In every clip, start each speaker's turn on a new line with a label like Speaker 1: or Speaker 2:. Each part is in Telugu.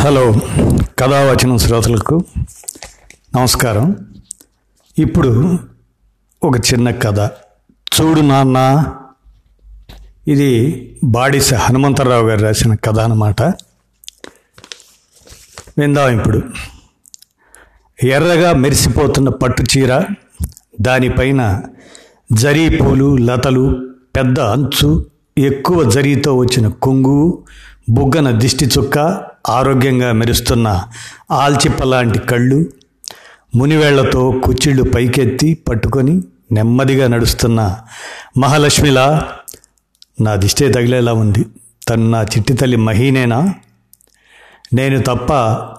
Speaker 1: హలో కథావచనం శ్రోతలకు నమస్కారం. ఇప్పుడు ఒక చిన్న కథ. చూడు నాన్న ఇది బాడిస హనుమంతరావు గారు రాసిన కథ అన్నమాట. విందాం ఇప్పుడు. ఎర్రగా మెరిసిపోతున్న పట్టు చీర దానిపైన జరీ పూలు లతలు పెద్ద అంచు ఎక్కువ జరీతో వచ్చిన కొంగు బుగ్గన దిష్టి చుక్క ఆరోగ్యంగా మెరుస్తున్న ఆల్చిప్ప లాంటి కళ్ళు మునివేళ్ళతో కుచ్చిళ్ళు పైకెత్తి పట్టుకొని నెమ్మదిగా నడుస్తున్న మహాలక్ష్మిలా నా దిష్టే తగిలేలా ఉంది. తను నా చిట్టి తల్లి మహీనేనా? నేను తప్ప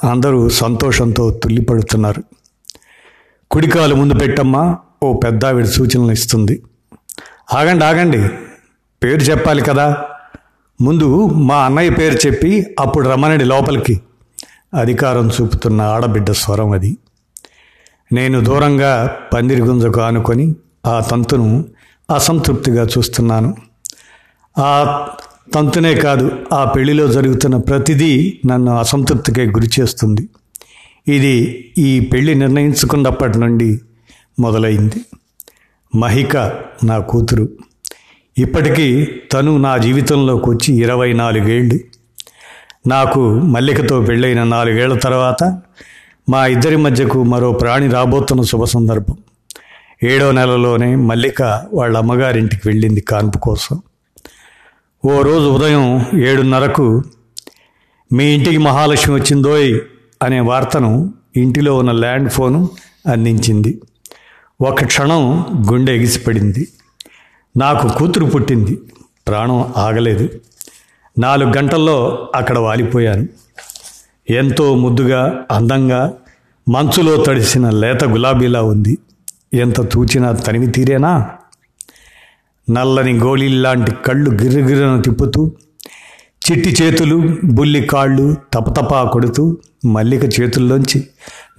Speaker 1: అందరూ సంతోషంతో తుల్లిపడుతున్నారు. కుడికాలు ముందు పెట్టమ్మా ఓ పెద్దావిడ సూచనలు ఇస్తుంది. ఆగండి ఆగండి. పేరు చెప్పాలి కదా. ముందు మా అన్నయ్య పేరు చెప్పి అప్పుడు రమ్మనడి లోపలికి అధికారం చూపుతున్న ఆడబిడ్డ స్వరం అది. నేను దూరంగా పందిరి గుంజకు ఆనుకొని ఆ తంతును అసంతృప్తిగా చూస్తున్నాను. ఆ తంతునే కాదు ఆ పెళ్ళిలో జరుగుతున్న ప్రతిదీ నన్ను అసంతృప్తికే గురి చేస్తుంది. ఇది ఈ పెళ్ళి నిర్ణయించుకున్నప్పటి నుండి మొదలైంది. మహిక నా కూతురు. ఇప్పటికీ తను నా జీవితంలోకి వచ్చి ఇరవై నాలుగేళ్ళు. నాకు మల్లికతో పెళ్ళైన నాలుగేళ్ళ తర్వాత మా ఇద్దరి మధ్యకు మరో ప్రాణి రాబోతున్న శుభ సందర్భం. ఏడో నెలలోనే మల్లిక వాళ్ళ అమ్మగారింటికి వెళ్ళింది కాన్పు కోసం. ఓ రోజు ఉదయం ఏడున్నరకు మీ ఇంటికి మహాలక్ష్మి వచ్చిందోయ్ అనే వార్తను ఇంటిలో ఉన్న ల్యాండ్ ఫోను అందించింది. ఒక క్షణం గుండె ఎగిసిపడింది. నాకు కూతురు పుట్టింది. ప్రాణం ఆగలేదు. నాలుగు గంటల్లో అక్కడ వాలిపోయాను. ఎంతో ముద్దుగా అందంగా మంచులో తడిసిన లేత గులాబీలా ఉంది. ఎంత తూచినా తనివి తీరేనా? నల్లని గోళీల్లాంటి కళ్ళు గిర్రగిర్రను తిప్పుతూ చిట్టి చేతులు బుల్లి కాళ్ళు తపతపా కొడుతూ మల్లిక చేతుల్లోంచి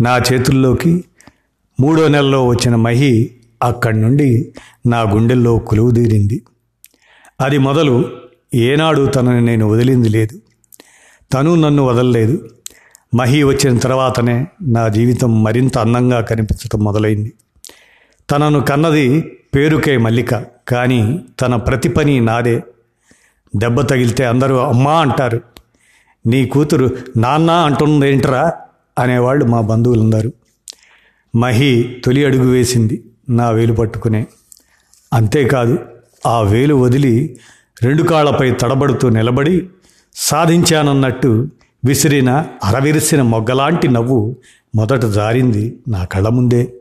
Speaker 1: నా చేతుల్లోకి మూడో నెలలో వచ్చిన మహి అక్కడి నుండి నా గుండెల్లో కొలువుదీరింది అది మొదలు ఏనాడు తనని నేను వదిలింది లేదు. తను నన్ను వదలలేదు. మహి వచ్చిన తర్వాతనే నా జీవితం మరింత అందంగా కనిపించటం మొదలైంది. తనను కన్నది పేరుకే మల్లిక కానీ తన ప్రతి పని నాదే. దెబ్బ తగిలితే అందరూ అమ్మా అంటారు. నీ కూతురు నాన్న అంటుందేంట్రా అనేవాళ్ళు మా బంధువులందరూ. మహి తొలి అడుగు వేసింది. నా వేలు పట్టుకునే. అంతేకాదు ఆ వేలు వదిలి రెండు కాళ్ళపై తడబడుతూ నిలబడి సాధించానన్నట్టు విసిరిన అరవిరిసిన మొగ్గలాంటి నవ్వు మొదట జారింది నా కళ్ళ ముందే.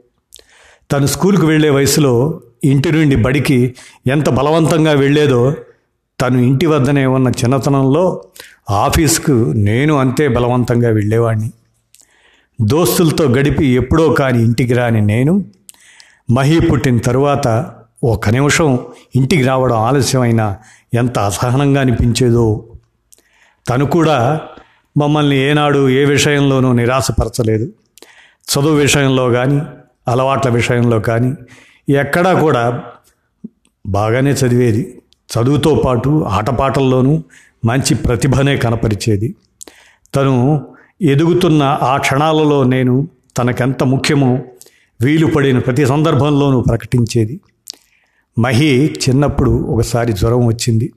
Speaker 1: తను స్కూల్కి వెళ్ళే వయసులో ఇంటి నుండి బడికి ఎంత బలవంతంగా వెళ్ళేదో తను ఇంటి వద్దనే ఉన్న చిన్నతనంలో ఆఫీస్కు నేను అంతే బలవంతంగా వెళ్ళేవాడిని దోస్తులతో గడిపి ఎప్పుడో కాని ఇంటికి రాని నేను మహి పుట్టిన తరువాత ఒక నిమిషం ఇంటికి రావడం ఆలస్యమైనా ఎంత అసహనంగా అనిపించేదో. తను కూడా మమ్మల్ని ఏనాడు ఏ విషయంలోనూ నిరాశపరచలేదు. చదువు విషయంలో కానీ అలవాట్ల విషయంలో కానీ ఎక్కడా కూడా బాగానే చదివేది. చదువుతో పాటు ఆటపాటల్లోనూ మంచి ప్రతిభనే కనపరిచేది. తను ఎదుగుతున్న ఆ క్షణాలలో నేను తనకెంత ముఖ్యమో వీలు పడిన ప్రతి సందర్భంలోనూ ప్రకటించేది. మహి చిన్నప్పుడు ఒకసారి జ్వరం వచ్చింది.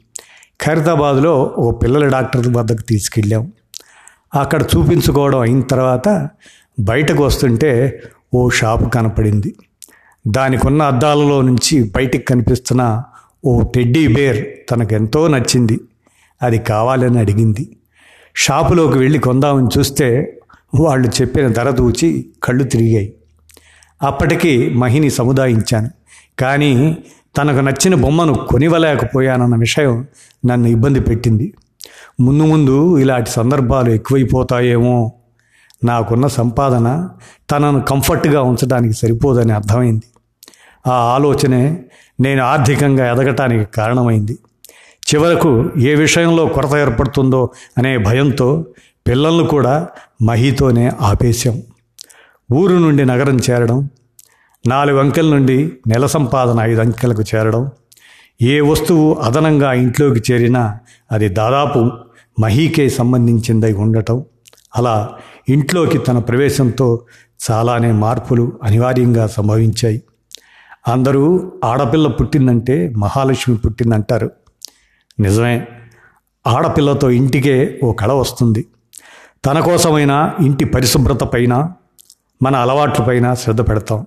Speaker 1: ఖైరతాబాద్లో ఓ పిల్లల డాక్టర్ వద్దకు తీసుకెళ్ళాం. అక్కడ చూపించుకోవడం అయిన తర్వాత బయటకు వస్తుంటే ఓ షాపు కనపడింది. దానికున్న అద్దాలలో నుంచి బయటికి కనిపిస్తున్న ఓ టెడ్డీ బేర్ తనకెంతో నచ్చింది. అది కావాలని అడిగింది. షాపులోకి వెళ్ళి కొందామని చూస్తే వాళ్ళు చెప్పిన ధర దూచి కళ్ళు తిరిగాయి. అప్పటికి మహిని సముదాయించాను. కానీ తనకు నచ్చిన బొమ్మను కొనివ్వలేకపోయానన్న విషయం నన్ను ఇబ్బంది పెట్టింది. ముందు ముందు ఇలాంటి సందర్భాలు ఎక్కువైపోతాయేమో. నాకున్న సంపాదన తనను కంఫర్ట్గా ఉంచడానికి సరిపోదని అర్థమైంది. ఆ ఆలోచనే నేను ఆర్థికంగా ఎదగటానికి కారణమైంది. చివరకు ఏ విషయంలో కొరత ఏర్పడుతుందో అనే భయంతో పిల్లలను కూడా మహితోనే ఆపేశాం. ఊరు నుండి నగరం చేరడం నాలుగు అంకెల నుండి నెల సంపాదన ఐదు అంకెలకు చేరడం ఏ వస్తువు అదనంగా ఇంట్లోకి చేరినా అది దాదాపు మహీకే సంబంధించిందై ఉండటం అలా ఇంట్లోకి తన ప్రవేశంతో చాలానే మార్పులు అనివార్యంగా సంభవించాయి. అందరూ ఆడపిల్ల పుట్టిందంటే మహాలక్ష్మి పుట్టిందంటారు. నిజమే ఆడపిల్లతో ఇంటికే ఓ కళ వస్తుంది. తన కోసమైనా ఇంటి పరిశుభ్రత పైన మన అలవాట్లపైన శ్రద్ధ పెడతాం.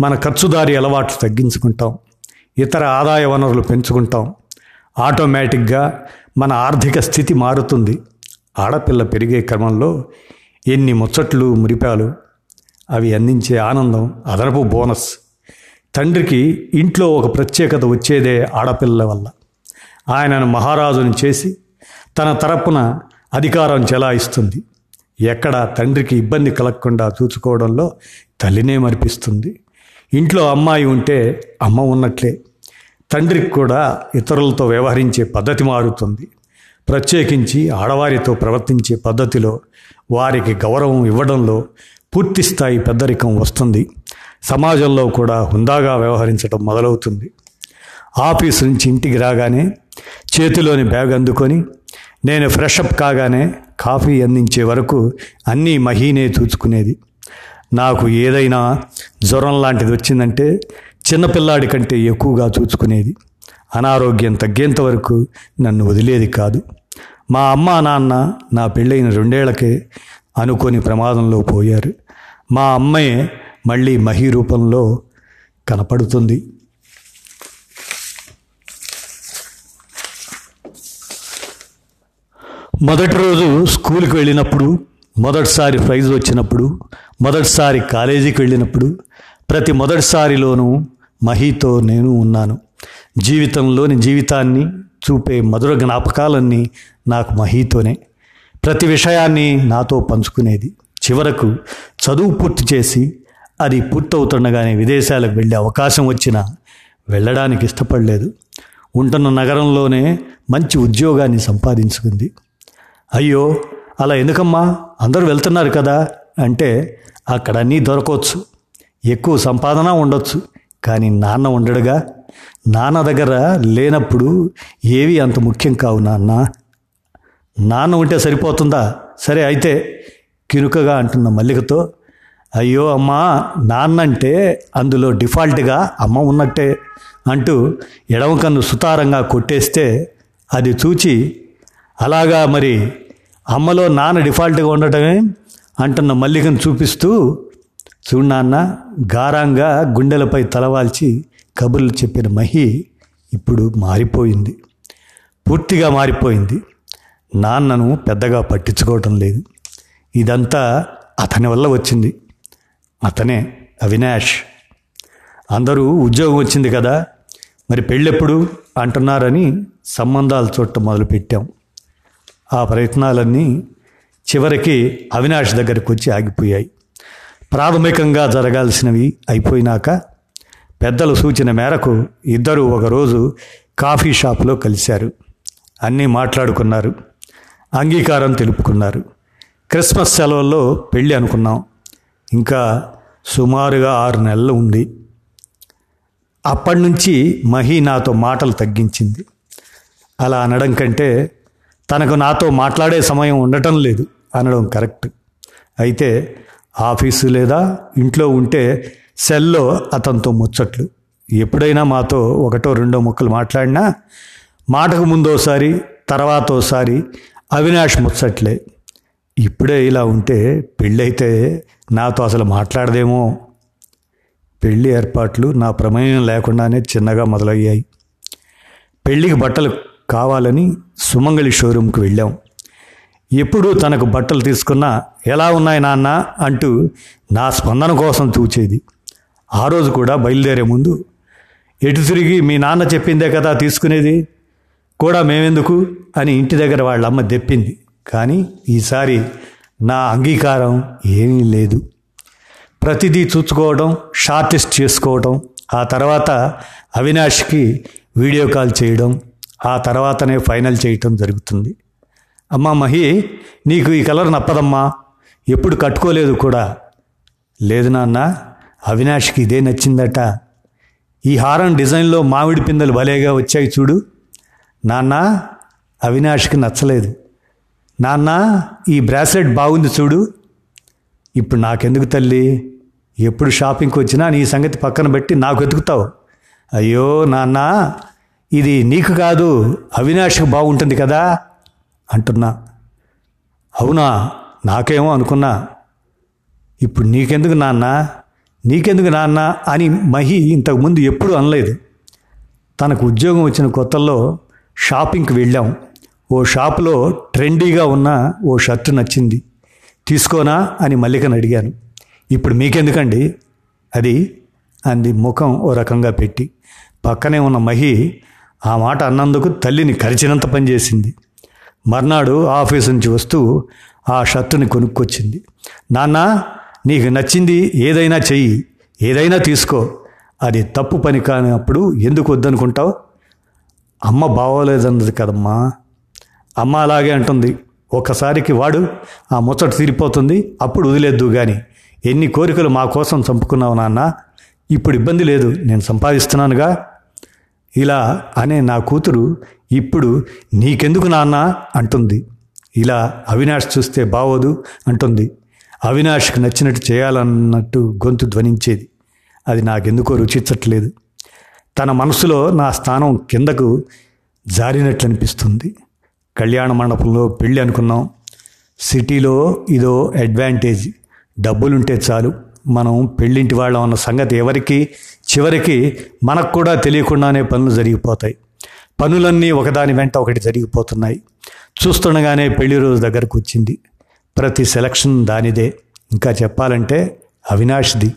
Speaker 1: మన ఖర్చుదారి అలవాట్లు తగ్గించుకుంటాం. ఇతర ఆదాయ వనరులు పెంచుకుంటాం. ఆటోమేటిక్గా మన ఆర్థిక స్థితి మారుతుంది. ఆడపిల్ల పెరిగే క్రమంలో ఎన్ని ముచ్చట్లు మురిపాలు అవి అందించే ఆనందం అదనపు బోనస్. తండ్రికి ఇంట్లో ఒక ప్రత్యేకత వచ్చేదే ఆడపిల్ల వల్ల. ఆయనను మహారాజుని చేసి తన తరపున అధికారం చెలాయిస్తుంది. ఎక్కడ తండ్రికి ఇబ్బంది కలగకుండా చూసుకోవడంలో తల్లినే మరిపిస్తుంది. ఇంట్లో అమ్మాయి ఉంటే అమ్మ ఉన్నట్లే. తండ్రికి కూడా ఇతరులతో వ్యవహరించే పద్ధతి మారుతుంది. ప్రత్యేకించి ఆడవారితో ప్రవర్తించే పద్ధతిలో వారికి గౌరవం ఇవ్వడంలో పూర్తి స్థాయి పెద్దరికం వస్తుంది. సమాజంలో కూడా హుందాగా వ్యవహరించడం మొదలవుతుంది. ఆఫీస్ నుంచి ఇంటికి రాగానే చేతిలోని బ్యాగ్ అందుకొని నేను ఫ్రెషప్ కాగానే కాఫీ అందించే వరకు అన్నీ మహీనే చూచుకునేది నాకు ఏదైనా జ్వరం లాంటిది వచ్చిందంటే చిన్నపిల్లాడి కంటే ఎక్కువగా చూచుకునేది అనారోగ్యం తగ్గేంత వరకు నన్ను వదిలేది కాదు. మా అమ్మ నాన్న నా పెళ్ళైన రెండేళ్ళకే అనుకోని ప్రమాదంలో పోయారు. మా అమ్మాయి మళ్ళీ మహీ రూపంలో కనపడుతుంది. మొదటి రోజు స్కూల్కి వెళ్ళినప్పుడు మొదటిసారి ప్రైజ్ వచ్చినప్పుడు మొదటిసారి కాలేజీకి వెళ్ళినప్పుడు ప్రతి మొదటిసారిలోనూ మహీతో నేను ఉన్నాను. జీవితంలోని జీవితాన్ని చూపే మధుర జ్ఞాపకాలన్నీ నాకు మహీతోనే. ప్రతి విషయాన్ని నాతో పంచుకునేది. చివరకు చదువు పూర్తి చేసి అది పూర్తవుతుండగానే విదేశాలకు వెళ్ళే అవకాశం వచ్చినా వెళ్ళడానికి ఇష్టపడలేదు. ఉంటున్న నగరంలోనే మంచి ఉద్యోగాన్ని సంపాదించుకుంది. అయ్యో అలా ఎందుకమ్మా? అందరూ వెళ్తున్నారు కదా? అంటే అక్కడ అన్నీ దొరకవచ్చు ఎక్కువ సంపాదన ఉండొచ్చు. కానీ నాన్న ఉండడుగా? నాన్న దగ్గర లేనప్పుడు ఏవి అంత ముఖ్యం కావు నాన్న? నాన్న ఉంటే సరిపోతుందా? సరే అయితే కిరుకగా అంటున్న మల్లికతో అయ్యో అమ్మా నాన్న అంటే అందులో డిఫాల్ట్గా అమ్మ ఉన్నట్టే అంటూ ఎడమ కన్ను సుతారంగా కొట్టేస్తే అది చూచి అలాగా మరి అమ్మలో నాన్న డిఫాల్ట్గా ఉండటమే అంటున్న మల్లికను చూపిస్తూ చూడు నాన్న గారంగా గుండెలపై తలవాల్చి కబుర్లు చెప్పిన మహి ఇప్పుడు మారిపోయింది. పూర్తిగా మారిపోయింది. నాన్నను పెద్దగా పట్టించుకోవటం లేదు. ఇదంతా అతని వల్ల వచ్చింది. అతనే అవినాష్. అందరూ ఉద్యోగం వచ్చింది కదా మరి పెళ్ళెప్పుడు? అంటున్నారని సంబంధాలు చూడటం మొదలుపెట్టాం. ఆ ప్రయత్నాలన్నీ చివరికి అవినాష్ దగ్గరికి వచ్చి ఆగిపోయాయి. ప్రాథమికంగా జరగాల్సినవి అయిపోయినాక పెద్దల సూచన మేరకు ఇద్దరు ఒకరోజు కాఫీ షాప్లో కలిశారు. అన్నీ మాట్లాడుకున్నారు. అంగీకారం తెలుపుకున్నారు. క్రిస్మస్ సెలవుల్లో పెళ్ళి అనుకున్నాం. ఇంకా సుమారుగా ఆరు నెలలు ఉంది. అప్పటి నుంచి మహి నాతో మాటలు తగ్గించింది. అలా అనడం కంటే తనకు నాతో మాట్లాడే సమయం ఉండటం లేదు అనడం కరెక్ట్. అయితే ఆఫీసు లేదా ఇంట్లో ఉంటే సెల్లో అతనితో ముచ్చట్లు. ఎప్పుడైనా మాతో ఒకటో రెండో ముక్కలు మాట్లాడినా మాటకు ముందోసారి తర్వాతోసారి అవినాష్ ముచ్చట్లే. ఇప్పుడే ఇలా ఉంటే పెళ్ళైతే నాతో అసలు మాట్లాడదేమో. పెళ్ళి ఏర్పాట్లు నా ప్రమేయం లేకుండానే చిన్నగా మొదలయ్యాయి. పెళ్ళికి బట్టలు కావాలని సుమంగళి షోరూంకి వెళ్ళాం. ఎప్పుడు తనకు బట్టలు తీసుకున్నా ఎలా ఉన్నాయి నాన్న? అంటూ నా స్పందన కోసం చూచేది ఆ రోజు కూడా బయలుదేరే ముందు ఎటు తిరిగి మీ నాన్న చెప్పిందే కదా తీసుకునేది? కూడా మేమెందుకు? అని ఇంటి దగ్గర వాళ్ళ అమ్మ తెప్పింది కానీ ఈసారి నా అంగీకారం ఏమీ లేదు. ప్రతిదీ చూసుకోవడం షార్టిస్ట్ చేసుకోవడం ఆ తర్వాత అవినాష్కి వీడియో కాల్ చేయడం ఆ తర్వాతనే ఫైనల్ చేయటం జరుగుతుంది. అమ్మా మహి నీకు ఈ కలర్ నప్పదమ్మా. ఎప్పుడు కట్టుకోలేదు కూడా. లేదు నాన్న అవినాష్కి ఇదే నచ్చిందట. ఈ హారం డిజైన్లో మామిడి పిందెలు భలేగా వచ్చాయి చూడు. నాన్న అవినాష్కి నచ్చలేదు. నాన్న ఈ బ్రాస్లెట్ బాగుంది చూడు. ఇప్పుడు నాకెందుకు తల్లి? ఎప్పుడు షాపింగ్కి వచ్చినా నీ సంగతి పక్కన పెట్టి నాకు వెతుకుతావు. అయ్యో నాన్న ఇది నీకు కాదు అవినాష్కి బాగుంటుంది కదా? అంటున్నా. అవునా నాకేమో అనుకున్నా. ఇప్పుడు నీకెందుకు నాన్న? నీకెందుకు నాన్న అని మహి ఇంతకుముందు ఎప్పుడు అనలేదు. తనకు ఉద్యోగం వచ్చిన కొత్తల్లో షాపింగ్కి వెళ్ళాం. ఓ షాపులో ట్రెండీగా ఉన్న ఓ షర్టు నచ్చింది. తీసుకోనా అని మల్లికను అడిగాను. ఇప్పుడు మీకెందుకండి? అది అంది ముఖం ఓ రకంగా పెట్టి. పక్కనే ఉన్న మహి ఆ మాట అన్నందుకు తల్లిని కరిచినంత పనిచేసింది మర్నాడు ఆఫీస్ నుంచి వస్తూ ఆ షర్టుని కొనుక్కొచ్చింది. నాన్న నీకు నచ్చింది ఏదైనా చెయ్యి ఏదైనా తీసుకో. అది తప్పు పని కానప్పుడు ఎందుకు వద్దనుకుంటావు? అమ్మ బాగోలేదన్నది కదమ్మా. అమ్మ అలాగే అంటుంది. ఒక్కసారికి వాడు ఆ ముచ్చట తీరిపోతుంది అప్పుడు వదిలేద్దు కానీ ఎన్ని కోరికలు మా కోసం చంపుకున్నావు నాన్న. ఇప్పుడు ఇబ్బంది లేదు నేను సంపాదిస్తున్నానుగా. ఇలా అనే నా కూతురు ఇప్పుడు నీకెందుకు నాన్న? అంటుంది. ఇలా అవినాష్ చూస్తే బావోదు అంటుంది. అవినాష్కి నచ్చినట్టు చేయాలన్నట్టు గొంతు ధ్వనించేది. అది నాకెందుకో రుచించట్లేదు తన మనసులో నా స్థానం కిందకు జారినట్లు అనిపిస్తుంది కళ్యాణ మండపంలో పెళ్ళి అనుకున్నాం. సిటీలో ఇదో అడ్వాంటేజ్. డబ్బులుంటే చాలు. మనం పెళ్ళింటి వాళ్ళం అన్న సంగతి ఎవరికి చివరికి మనకు కూడా తెలియకుండానే పనులు జరిగిపోతాయి. పనులన్నీ ఒకదాని వెంట ఒకటి జరిగిపోతున్నాయి. చూస్తుండగానే పెళ్ళి రోజు దగ్గరకు వచ్చింది. ప్రతి సెలక్షన్ దానిదే. ఇంకా చెప్పాలంటే అవినాష్ది.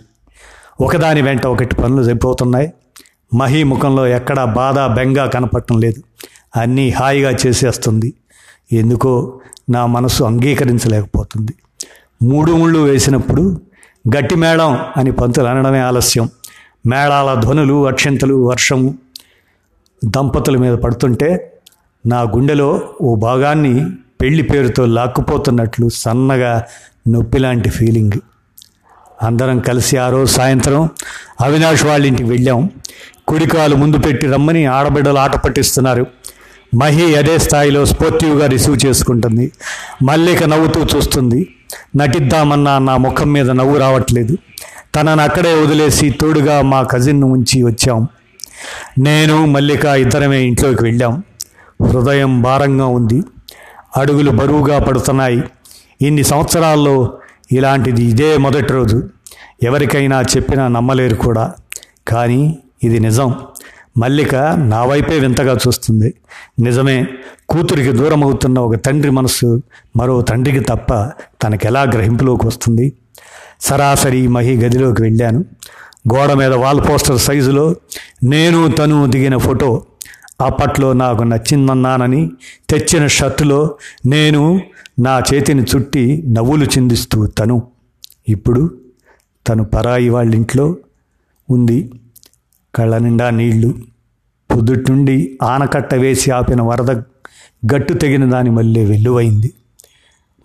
Speaker 1: ఒకదాని వెంట ఒకటి పనులు జరిగిపోతున్నాయి. మహీ ముఖంలో ఎక్కడా బాధ బెంగ కనపడటం లేదు. అన్నీ హాయిగా చేసేస్తుంది. ఎందుకో నా మనసు అంగీకరించలేకపోతుంది. మూడు ముళ్ళు వేసినప్పుడు గట్టి మేళం అని పంతులు అనడమే ఆలస్యం. మేళాల ధ్వనులు అక్షంతలు వర్షం దంపతుల మీద పడుతుంటే నా గుండెలో ఓ భాగాన్ని పెళ్ళి పేరుతో లాక్కుపోతున్నట్లు సన్నగా నొప్పి లాంటి ఫీలింగ్. అందరం కలిసి ఆ రోజు సాయంత్రం అవినాష్ వాళ్ళ ఇంటికి వెళ్ళాం. కుడికాలు ముందు పెట్టి రమ్మని ఆడబిడ్డలు ఆట పట్టిస్తున్నారు. మహి అదే స్థాయిలో స్పోర్టివ్గా రిసీవ్ చేసుకుంటుంది. మల్లిక నవ్వుతూ చూస్తుంది. నటిద్దామన్నా నా ముఖం మీద నవ్వు రావట్లేదు. తనను అక్కడే వదిలేసి తోడుగా మా కజిన్ను ఉంచి వచ్చాం. నేను మల్లిక ఇద్దరమే ఇంట్లోకి వెళ్ళాం. హృదయం భారంగా ఉంది. అడుగులు బరువుగా పడుతున్నాయి. ఇన్ని సంవత్సరాల్లో ఇలాంటిది ఇదే మొదటి రోజు. ఎవరికైనా చెప్పినా నమ్మలేరు కూడా. కానీ ఇది నిజం. మల్లిక నా వైపే వింతగా చూస్తుంది. నిజమే కూతురికి దూరం అవుతున్న ఒక తండ్రి మనసు మరో తండ్రికి తప్ప తనకెలా గ్రహింపులోకి వస్తుంది? సరాసరి మహి గదిలోకి వెళ్ళాను. గోడ మీద వాల్ పోస్టర్ సైజులో నేను తను దిగిన ఫోటో అప్పట్లో నాకు నచ్చిందన్నానని తెచ్చిన షర్టులో నేను నా చేతిని చుట్టి నవ్వులు చిందిస్తూ తను. ఇప్పుడు తను పరాయి వాళ్ళ ఇంట్లో ఉంది. కళ్ళ నిండా నీళ్ళు. పొద్దుట్నుండి ఆనకట్ట వేసి ఆపిన వరద గట్టు తెగిన దాని మళ్ళీ వెల్లువైంది.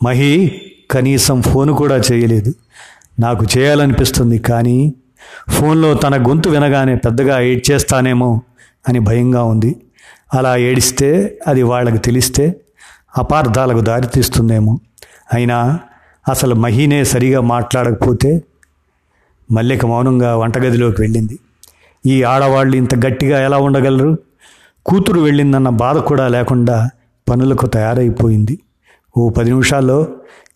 Speaker 1: మహి కనీసం ఫోన్ కూడా చేయలేదు. నాకు చేయాలనిపిస్తుంది కానీ ఫోన్లో తన గొంతు వినగానే పెద్దగా ఏడ్చేస్తానేమో అని భయంగా ఉంది. అలా ఏడిస్తే అది వాళ్ళకి తెలిస్తే అపార్థాలకు దారితీస్తుందేమో అయినా అసలు మహీనే సరిగా మాట్లాడకపోతే మల్లిక మౌనంగా వంటగదిలోకి వెళ్ళింది. ఈ ఆడవాళ్ళు ఇంత గట్టిగా ఎలా ఉండగలరు? కూతురు వెళ్ళిందన్న బాధ కూడా లేకుండా పనులకు తయారైపోయింది. ఓ పది నిమిషాల్లో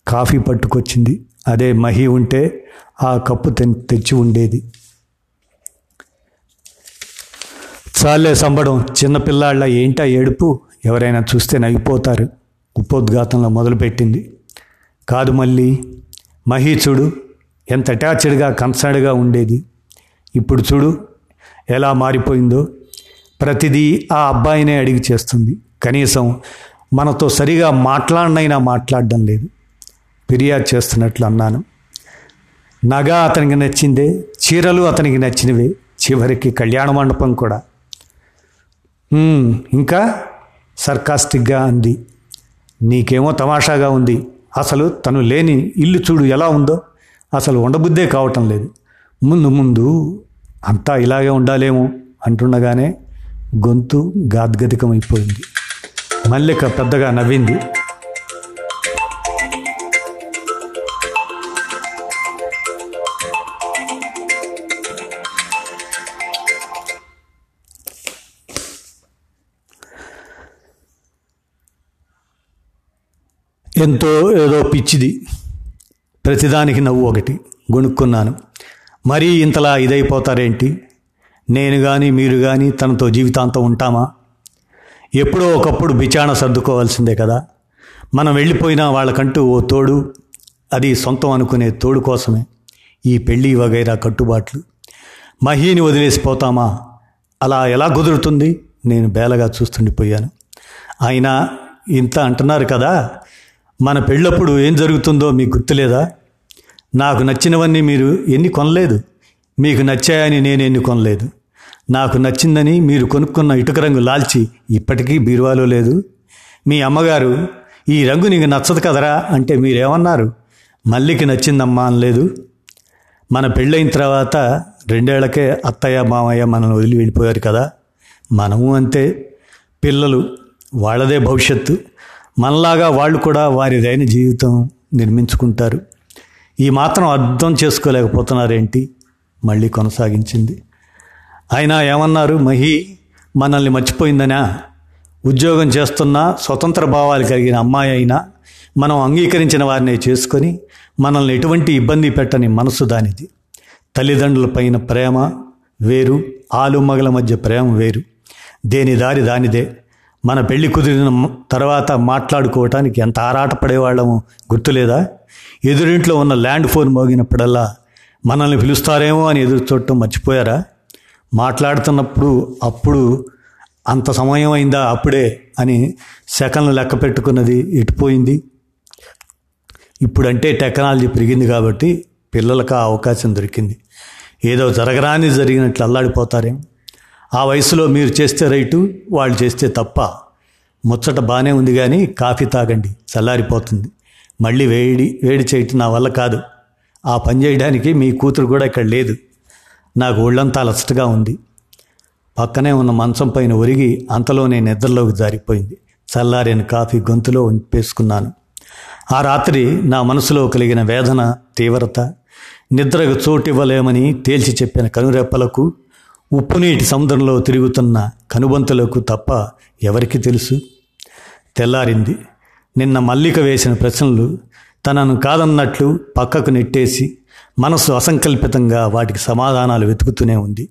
Speaker 1: కాఫీ పట్టుకొచ్చింది. అదే మహి ఉంటే ఆ కప్పు తెచ్చి ఉండేది. చాలే సంబడం చిన్నపిల్లాళ్ళ ఏంటా ఏడుపు? ఎవరైనా చూస్తే నవ్విపోతారు. ఉపోద్ఘాతంలో మొదలుపెట్టింది. కాదు మళ్ళీ మహీ చూడు ఎంత అటాచ్డ్గా కన్సర్న్డ్గా ఉండేది. ఇప్పుడు చూడు ఎలా మారిపోయిందో. ప్రతిదీ ఆ అబ్బాయినే అడిగి చేస్తుంది. కనీసం మనతో సరిగా మాట్లాడినైనా మాట్లాడడం లేదు. ఫిర్యాదు చేస్తున్నట్లు అన్నాను. నగ అతనికి నచ్చిందే చీరలు అతనికి నచ్చినవి చివరికి కళ్యాణ మండపం కూడా. ఇంకా? సర్కాస్టిక్గా అంది. నీకేమో తమాషాగా ఉంది. అసలు తను లేని ఇల్లు చూడు ఎలా ఉందో అసలు ఉండబుద్దే కావటం లేదు. ముందు ముందు అంతా ఇలాగే ఉండాలేమో అంటుండగానే గొంతు గాద్గదికమైపోయింది మల్లిక పెద్దగా నవ్వింది. ఎంతో ఏదో పిచ్చిది. ప్రతిదానికి నవ్వు ఒకటి. గొనుక్కున్నాను మరీ ఇంతలా ఇదైపోతారేంటి? నేను కానీ మీరు కానీ తనతో జీవితాంతం ఉంటామా? ఎప్పుడో ఒకప్పుడు బిచాణ సర్దుకోవాల్సిందే కదా. మనం వెళ్ళిపోయినా వాళ్ళకంటూ ఓ తోడు. అది సొంతం అనుకునే తోడు కోసమే. ఈ పెళ్ళి వగైరా కట్టుబాట్లు. మహీని వదిలేసిపోతామా అలా ఎలా కుదురుతుంది? నేను బేలగా చూస్తుండిపోయాను. అయినా ఇంత అంటున్నారు కదా. మన పెళ్ళప్పుడు ఏం జరుగుతుందో మీకు గుర్తులేదా? నాకు నచ్చినవన్నీ మీరు ఎన్ని కొనలేదు. మీకు నచ్చాయని నేను ఎన్ని కొనలేదు. నాకు నచ్చిందని మీరు కొనుక్కున్న ఇటుక రంగు లాల్చి ఇప్పటికీ బీరువాలో లేదు. మీ అమ్మగారు ఈ రంగు నీకు నచ్చదు కదరా అంటే మీరేమన్నారు? మల్లికి నచ్చిందమ్మా అనలేదు. మన పెళ్ళైన తర్వాత రెండేళ్ళకే అత్తయ్య మామయ్య మనల్ని వదిలి వెళ్ళిపోయారు కదా. మనము అంతే. పిల్లలు వాళ్ళదే భవిష్యత్తు. మనలాగా వాళ్ళు కూడా వారిదైన జీవితం నిర్మించుకుంటారు. ఈ మాత్రం అర్థం చేసుకోలేకపోతున్నారేంటి? మళ్ళీ కొనసాగించింది. అయినా ఏమన్నారు? మహి మనల్ని మర్చిపోయిందనా? ఉద్యోగం చేస్తున్న స్వతంత్ర భావాలు కలిగిన అమ్మాయి అయినా మనం అంగీకరించిన వారిని చేసుకొని మనల్ని ఎటువంటి ఇబ్బంది పెట్టని మనసు దానిది. తల్లిదండ్రులపైన ప్రేమ వేరు ఆలుమగల మధ్య ప్రేమ వేరు. దేని దారి దానిదే. మన పెళ్ళి కుదిరిన తర్వాత మాట్లాడుకోవటానికి ఎంత ఆరాటపడేవాళ్ళము గుర్తులేదా? ఎదురింట్లో ఉన్న ల్యాండ్ ఫోన్ మోగినప్పుడల్లా మనల్ని పిలుస్తారేమో అని ఎదురు చూడటం మర్చిపోయారా? మాట్లాడుతున్నప్పుడు అప్పుడు అంత సమయం అయిందా అప్పుడే అని సెకండ్లు లెక్క పెట్టుకున్నది ఎటుపోయింది? ఇప్పుడంటే టెక్నాలజీ పెరిగింది కాబట్టి పిల్లలకు ఆ అవకాశం దొరికింది. ఏదో జరగరాని జరిగినట్లు అల్లాడిపోతారేం ఆ వయసులో మీరు చేస్తే రైటు వాళ్ళు చేస్తే తప్ప. ముచ్చట బాగానే ఉంది కానీ కాఫీ తాగండి చల్లారిపోతుంది. మళ్ళీ వేడి వేడి చేయటం నా వల్ల కాదు. ఆ పని చేయడానికి మీ కూతురు కూడా ఇక్కడ లేదు. నాకు ఒళ్ళంతా అలసటగా ఉంది. పక్కనే ఉన్న మంచం పైన ఒరిగి అంతలోనే నిద్రలోకి జారిపోయింది. చల్లారిన కాఫీ గొంతులో ఉంపేసుకున్నాను. ఆ రాత్రి నా మనసులో కలిగిన వేదన తీవ్రత నిద్రకు చోటివ్వలేమని తేల్చి చెప్పిన కనురెప్పలకు ఉప్పునీటి సముద్రంలో తిరుగుతున్న కనుబంతులకు తప్ప ఎవరికి తెలుసు? తెల్లారింది. నిన్న మల్లిక వేసిన ప్రశ్నలు తనను కాదన్నట్లు పక్కకు నెట్టేసి మనసు అసంకల్పితంగా వాటికి సమాధానాలు వెతుకుతూనే ఉంది.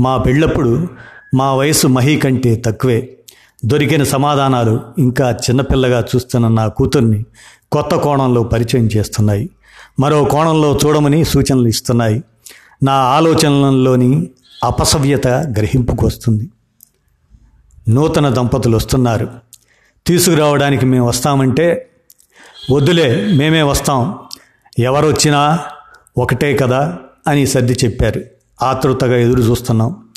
Speaker 1: మా పెళ్ళప్పుడు మా వయసు మహి కంటే తక్కువే. దొరికిన సమాధానాలు ఇంకా చిన్నపిల్లగా చూస్తున్న నా కూతుర్ని కొత్త కోణంలో పరిచయం చేస్తున్నాయి. మరో కోణంలో చూడమని సూచనలు ఇస్తున్నాయి. నా ఆలోచనలలోని అపసవ్యత గ్రహింపుకు వస్తుంది. నూతన దంపతులు వస్తున్నారు. తీసుకురావడానికి మేము వస్తామంటే వద్దులే మేమే వస్తాం. ఎవరొచ్చినా ఒకటే కదా అని సర్ది చెప్పారు. ఆతృతగా ఎదురు చూస్తున్నాం.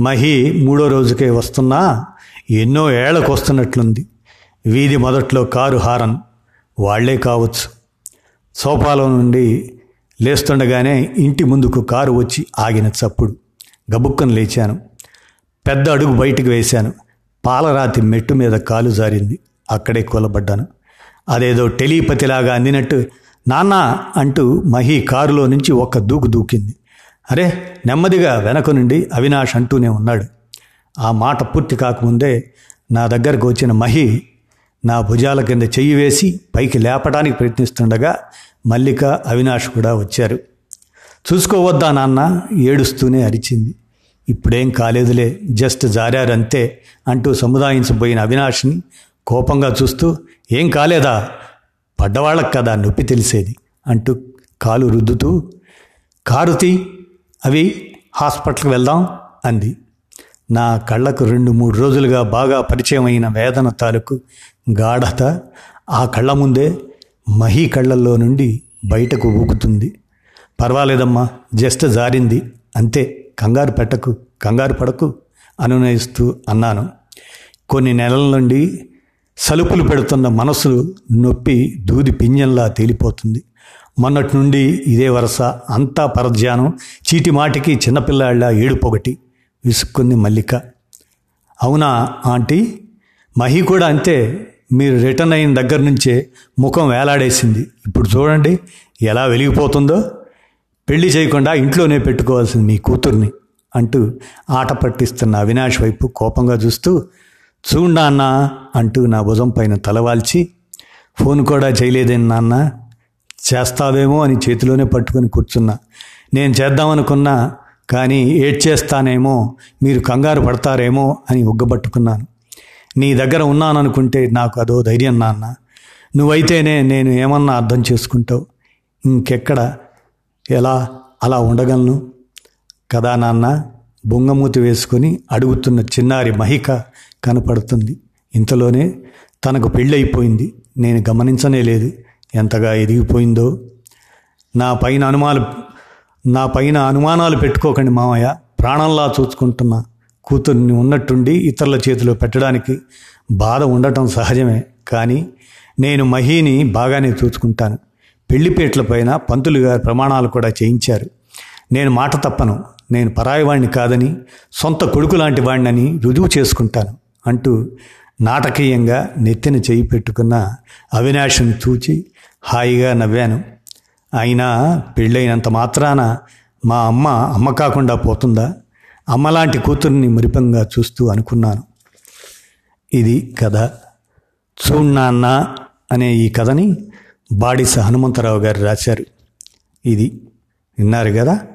Speaker 1: మహి మూడో రోజుకే వస్తున్నా ఎన్నో ఏళ్ళకు వస్తున్నట్లుంది. వీధి మొదట్లో కారు హారన్ వాళ్ళే కావచ్చు. సోఫాలో నుండి లేస్తుండగానే ఇంటి ముందుకు కారు వచ్చి ఆగిన చప్పుడు. గబుక్కను లేచాను. పెద్ద అడుగు బయటికి వేశాను. పాలరాతి మెట్టు మీద కాలు జారింది. అక్కడే కూలబడ్డాను. అదేదో టెలీపతిలాగా అందినట్టు నాన్న అంటూ మహి కారులో నుంచి ఒక్క దూకు దూకింది. అరే నెమ్మదిగా వెనక నుండి అవినాష్ అంటూనే ఉన్నాడు. ఆ మాట పూర్తి కాకముందే నా దగ్గరకు వచ్చిన మహి నా భుజాల కింద చెయ్యి వేసి పైకి లేపడానికి ప్రయత్నిస్తుండగా మల్లిక అవినాష్ కూడా వచ్చారు. చూసుకోవద్దా నాన్న? ఏడుస్తూనే అరిచింది. ఇప్పుడేం కాలేదులే జస్ట్ జారారంతే అంటూ సముదాయించబోయిన అవినాష్ని కోపంగా చూస్తూ ఏం కాలేదా? పడ్డవాళ్ళకు కదా నొప్పి తెలిసేది అంటూ కాలు రుద్దుతూ కారుతి అవి హాస్పిటల్కి వెళ్దాం అంది. నా కళ్ళకు రెండు మూడు రోజులుగా బాగా పరిచయం అయిన వేదన తాలూకు గాఢత ఆ కళ్ళ ముందే మహీ కళ్ళల్లో నుండి బయటకు ఊగుతుంది పర్వాలేదమ్మా జస్ట్ జారింది అంతే. కంగారు పెట్టకు కంగారు పడకు అనునయిస్తూ అన్నాను. కొన్ని నెలల నుండి సలుపులు పెడుతున్న మనసు నొప్పి దూది పింజంలా తేలిపోతుంది. మొన్నటి నుండి ఇదే వరుస అంతా పరధ్యానం చీటి మాటికి చిన్నపిల్లాళ్ళ ఏడుపొగటి విసుక్కుంది మల్లిక. అవునా ఆంటీ? మహి కూడా అంతే మీరు రిటర్న్ అయిన దగ్గర నుంచే ముఖం వేలాడేసింది. ఇప్పుడు చూడండి ఎలా వెలిగిపోతుందో. పెళ్ళి చేయకుండా ఇంట్లోనే పెట్టుకోవాల్సింది మీ కూతుర్ని అంటూ ఆట పట్టిస్తున్న అవినాష్ వైపు కోపంగా చూస్తూ చూడా అన్నా అంటూ నా భుజం పైన తలవాల్చి ఫోన్ కూడా చేయలేదేం నాన్న చేస్తావేమో అని చేతిలోనే పట్టుకొని కూర్చున్నా. నేను చేద్దామనుకున్నా కానీ ఏడ్చేస్తానేమో మీరు కంగారు పడతారేమో అని ఉగ్గబట్టుకున్నాను. నీ దగ్గర ఉన్నాననుకుంటే నాకు అదో ధైర్యం నాన్న. నువ్వైతేనే నేను ఏమన్నా అర్థం చేసుకుంటావు. ఇంకెక్కడ ఎలా అలా ఉండగలను? కదా నాన్న బొంగమూతి వేసుకొని అడుగుతున్న చిన్నారి మహిక కనపడుతుంది. ఇంతలోనే తనకు పెళ్ళైపోయింది నేను గమనించనే లేదు. ఎంతగా ఎదిగిపోయిందో. నా పైన అనుమానాలు నా పైన అనుమానాలు పెట్టుకోకండి మామయ్య. ప్రాణంలా చూసుకుంటున్నా కూతుర్ని ఉన్నట్టుండి ఇతరుల చేతిలో పెట్టడానికి బాధ ఉండటం సహజమే. కానీ నేను మహీని బాగానే చూసుకుంటాను పెళ్ళిపేట్ల పైన పంతులు గారి ప్రమాణాలు కూడా చేయించారు. నేను మాట తప్పను. నేను పరాయివాణ్ణి కాదని సొంత కొడుకు లాంటి వాణ్ణని రుజువు చేసుకుంటాను అంటూ నాటకీయంగా నెత్తిన చేయి పెట్టుకున్న అవినాష్ను చూచి హాయిగా నవ్వాను. అయినా పెళ్ళైనంత మాత్రాన మా అమ్మ అమ్మ కాకుండా పోతుందా? అమ్మలాంటి కూతుర్ని మురిపంగా చూస్తూ అనుకున్నాను. ఇది కథ. చూడ్నాన్న అనే ఈ కథని బాడిస హనుమంతరావు గారు రాశారు. ఇది విన్నారు కదా?